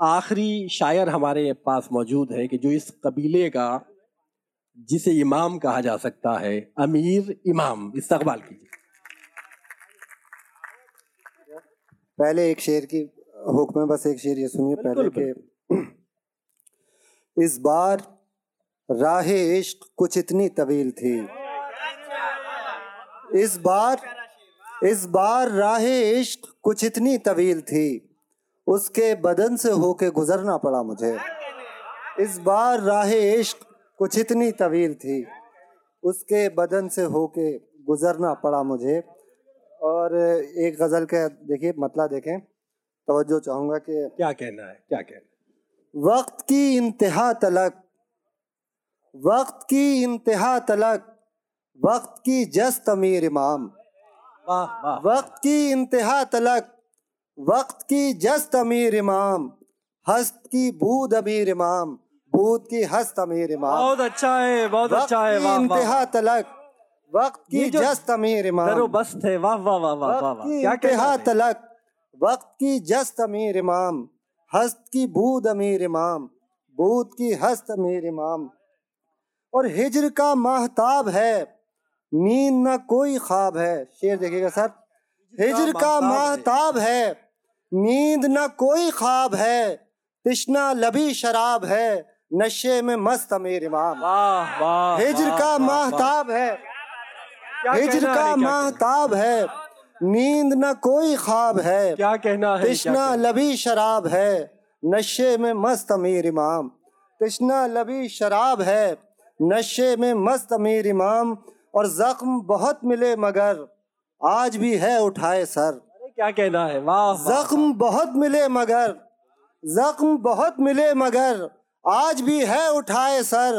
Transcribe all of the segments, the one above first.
आखिरी शायर हमारे पास मौजूद है कि जो इस कबीले का जिसे इमाम कहा जा सकता है अमीर इमाम। इस्तकबाल कीजिए। पहले एक शेर की हुक्म है बस एक शेर ये सुनिए पहले के इस बार राह इश्क कुछ इतनी तवील थी। इस बार इस बार राह इश्क कुछ इतनी तवील थी। उसके बदन से होके गुजरना पड़ा मुझे। इस बार राह इश्क कुछ इतनी तवील थी। उसके बदन से होके गुजरना पड़ा मुझे। और एक गज़ल का देखिए मतला देखें। तवज्जो चाहूँगा कि क्या कहना है? क्या कहना है? वक्त की इंतहा तलक वक्त की इंतहा तलक वक्त की जस्त अमीर इमाम। वक्त की इंतहा तलक वक्त की जस्त अमीर इमाम हस्त की बूद अमीर इमाम बूद की हस्त अमीर इमाम। बहुत अच्छा है बहुत अच्छा है वाह इंतहा तलक वक्त की जस्त अमीर इमाम। बस्त है वाह वाह वाह वाह इंतहा तलक वक्त की जस्त अमीर इमाम हस्त की बूद अमीर इमाम बूद की हस्त अमीर इमाम। और हिजर का महताब है नींद न कोई ख्वाब है। शेर देखिएगा सर हिजर का महताब है नींद न कोई ख्वाब है तिश्ना लबी शराब है नशे में मस्त अमीर इमाम वाह वाह हिजर का। महताब है हिजर का महताब है नींद न कोई ख्वाब है क्या कहना है तिश्ना लबी शराब है नशे में मस्त अमीर इमाम तिश्ना लबी शराब है नशे में मस्त अमीर इमाम और जख्म बहुत मिले मगर आज भी है उठाए सर। क्या कहना है? वाह जख्म बहुत मिले मगर जख्म बहुत मिले मगर आज भी है उठाए सर।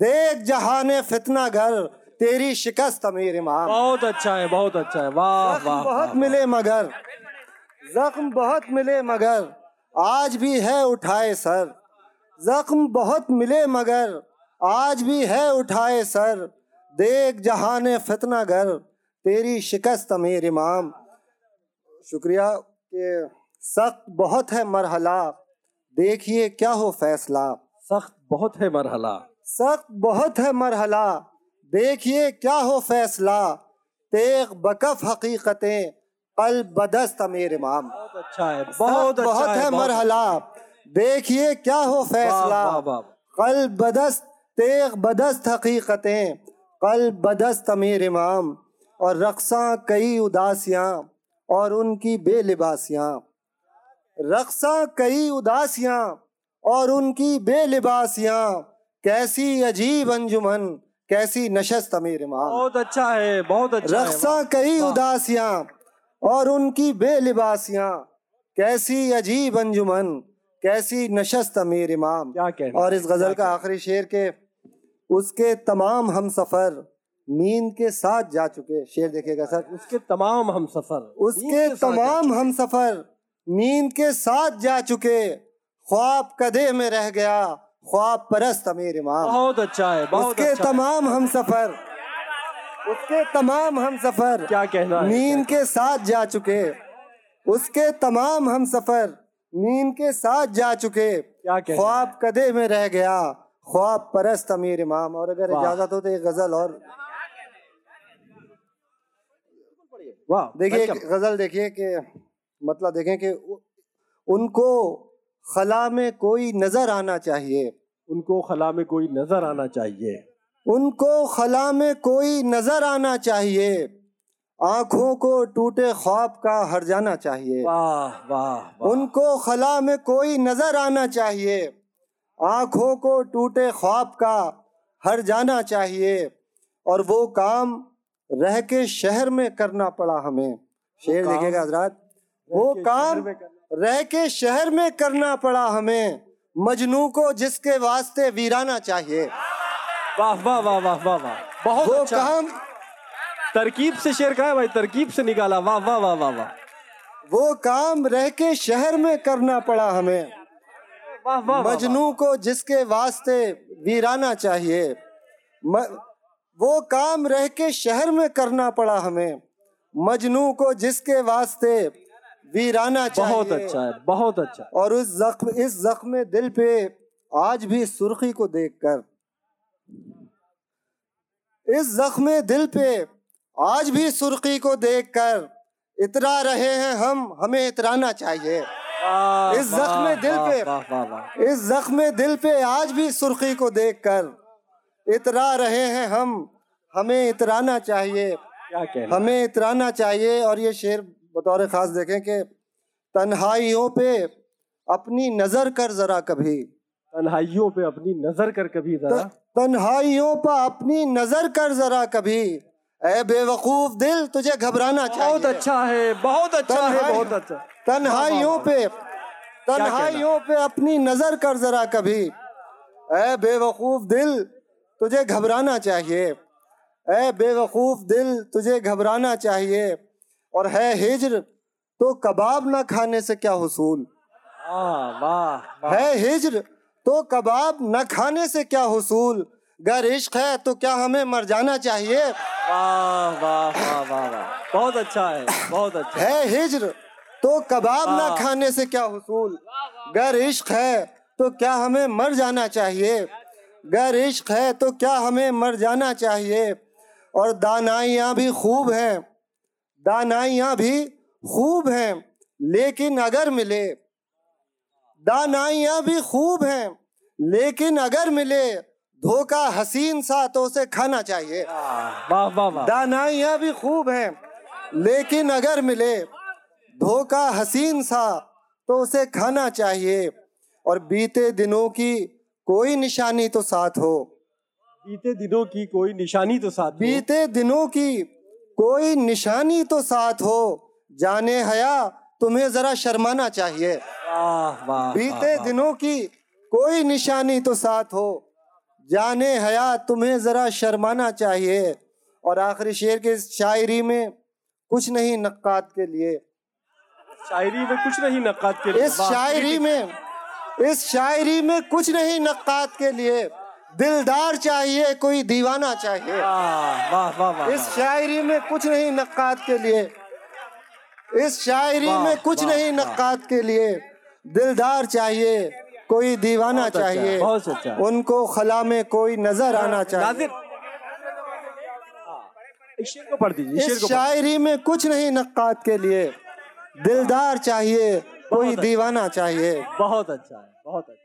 देख जहाने फितना घर तेरी शिकस्त अमीर इमाम। बहुत अच्छा है बहुत अच्छा है। वाह जख्म वाह बहुत मिले मगर जख्म बहुत मिले मगर आज भी है उठाए सर। जख्म बहुत मिले मगर आज भी है उठाए सर। देख जहाने फितना घर तेरी शिकस्त अमीर इमाम। शुक्रिया कि सख्त बहुत है मरहला। देखिए क्या हो फैसला। सख्त बहुत है मरहला। सख्त बहुत है मरहला। देखिए क्या हो फैसला। तेग बकफ हकीकतें कल बदस्त अमीर इमाम। बहुत अच्छा है बहुत बहुत अच्छा बहुत है बहुत- मरहला। देखिए क्या हो फैसला। कल बदस्त तेग बदस्त हकीकतें कल बदस्त अमीर इमाम। और रक्सा कई उदासियाँ। और उनकी बेलिबासियाँ। रक्सा कई उदासियाँ और उनकी बेलिबासियाँ। कैसी अजीब अंजुमन कैसी नशस्त अमीर इमाम। बहुत अच्छा है बहुत अच्छा रक्सा कई। उदासियाँ और उनकी बेलिबासियाँ। कैसी अजीब अंजुमन कैसी नशस्त अमीर इमाम। क्या और इस गज़ल का आखिरी शेर के उसके तमाम हम सफ़र नींद के साथ जा चुके शेर देखेगा सर। उसके तमाम हम सफ़र। उसके तमाम हम सफ़र। नींद के साथ जा चुके। ख्वाब कदे में रह गया। ख्वाब परस्त अमीर इमाम। बहुत अच्छा है बहुत उसके अच्छा। तमाम हम सफ़र। उसके तमाम हम सफ़र। क्या कहना नींद के साथ जा चुके। उसके तमाम हम सफ़र। नींद के साथ जा चुके। क्या कहना ख्वाब कदे में रह गया। ख्वाब परस्त अमीर इमाम। और अगर इजाज़त हो तो एक गज़ल और वाह देखिए गज़ल देखिए कि मतलब देखें कि उनको खला में कोई नज़र आना चाहिए। उनको खला में कोई नज़र आना चाहिए। उनको खला में कोई नज़र आना चाहिए। आँखों को टूटे ख्वाब का हर जाना चाहिए। वाह वाह वाह। उनको खला में कोई नज़र आना चाहिए। आँखों को टूटे ख्वाब का हर जाना चाहिए। और वो काम रह के शहर में करना पड़ा हमें। शेर काम देखिएगा हजरात। वो काम रह के शहर में करना पड़ा हमें। मजनू को जिसके वास्ते वीराना चाहिए। वाह वाह वाह वाह वाह वाह। बहुत वो अच्छा। काम तरकीब से शेर कहा भाई तरकीब से निकाला। वाह वाह वाह वाह वाह। वो काम रह के शहर में करना पड़ा हमें। वाह, वाह। मजनू को जिसके वास्ते वीराना चाहिए। म, वो काम रह के शहर में करना पड़ा हमें। मजनू को जिसके वास्ते वीराना चाहिए। बहुत अच्छा है बहुत अच्छा। और उस जख्म इस जख्म दिल पे आज भी सुर्खी को देखकर। इस जख्म दिल पे आज भी सुर्खी को देखकर इतरा रहे हैं हम हमें इतराना चाहिए। इस जख्म दिल पे- इस जख्म दिल पे आज भी सुर्खी को देखकर इतरा रहे हैं हम। हमें इतराना चाहिए। क्या कहना? हमें इतराना चाहिए और ये शेर बतौर खास देखें कि तन्हाइयों पे अपनी नज़र कर जरा कभी। तन्हाइयों पे अपनी नज़र कर कभी जरा? तन्हाइयों पे अपनी नज़र कर जरा कभी। ए बेवकूफ़ दिल तुझे घबराना चाहिए। बहुत अच्छा है बहुत अच्छा है बहुत अच्छा। तन्हाइयों पे तन्हाइयों पे अपनी नज़र कर जरा कभी। ए बेवकूफ़ दिल तुझे घबराना चाहिए। ए बेवकूफ़ दिल तुझे घबराना चाहिए। और है हिजर तो कबाब ना खाने से क्या हुसूल? वाह है हिज्र तो कबाब न खाने से क्या हुसूल? गर इश्क है तो क्या हमें मर जाना चाहिए? वाह वाह वाह वाह वाह। बहुत अच्छा है बहुत अच्छा। है हिज्र तो कबाब ना खाने से क्या हुसूल? गर इश्क है तो क्या हमें मर जाना चाहिए? गर इश्क है तो क्या हमें मर जाना चाहिए? और दानाइयाँ भी खूब हैं। दानाइयाँ भी खूब हैं लेकिन अगर मिले। दानाइयाँ भी खूब हैं लेकिन अगर मिले धोखा हसीन सा तो उसे खाना चाहिए दानाइयाँ भी खूब हैं लेकिन अगर मिले धोखा हसीन सा तो उसे खाना चाहिए। और बीते दिनों की कोई निशानी तो साथ हो। बीते दिनों की कोई निशानी तो साथ बीते दिनों की कोई निशानी तो साथ हो। जाने हया तुम्हें जरा शर्माना चाहिए। बीते दिनों की कोई निशानी तो साथ हो। जाने हया तुम्हें जरा शर्माना चाहिए। और आखिरी शेर के शायरी में कुछ नहीं नक्कात के लिए। शायरी में कुछ नहीं नक़ात के लिए। इस शायरी में इस शायरी में कुछ नहीं नक्कात के लिए दिलदार चाहिए कोई दीवाना चाहिए। वाह वाह वाह इस शायरी में कुछ नहीं नक्कात के लिए। इस शायरी में कुछ नहीं। नक्कात के लिए दिलदार चाहिए कोई दीवाना अच्छा, चाहिए। अच्छा। उनको खला में कोई नज़र आना चाहिए। इस शायरी में कुछ नहीं नक्कात के लिए। दिलदार चाहिए कोई अच्छा। दीवाना चाहिए बहुत अच्छा है बहुत अच्छा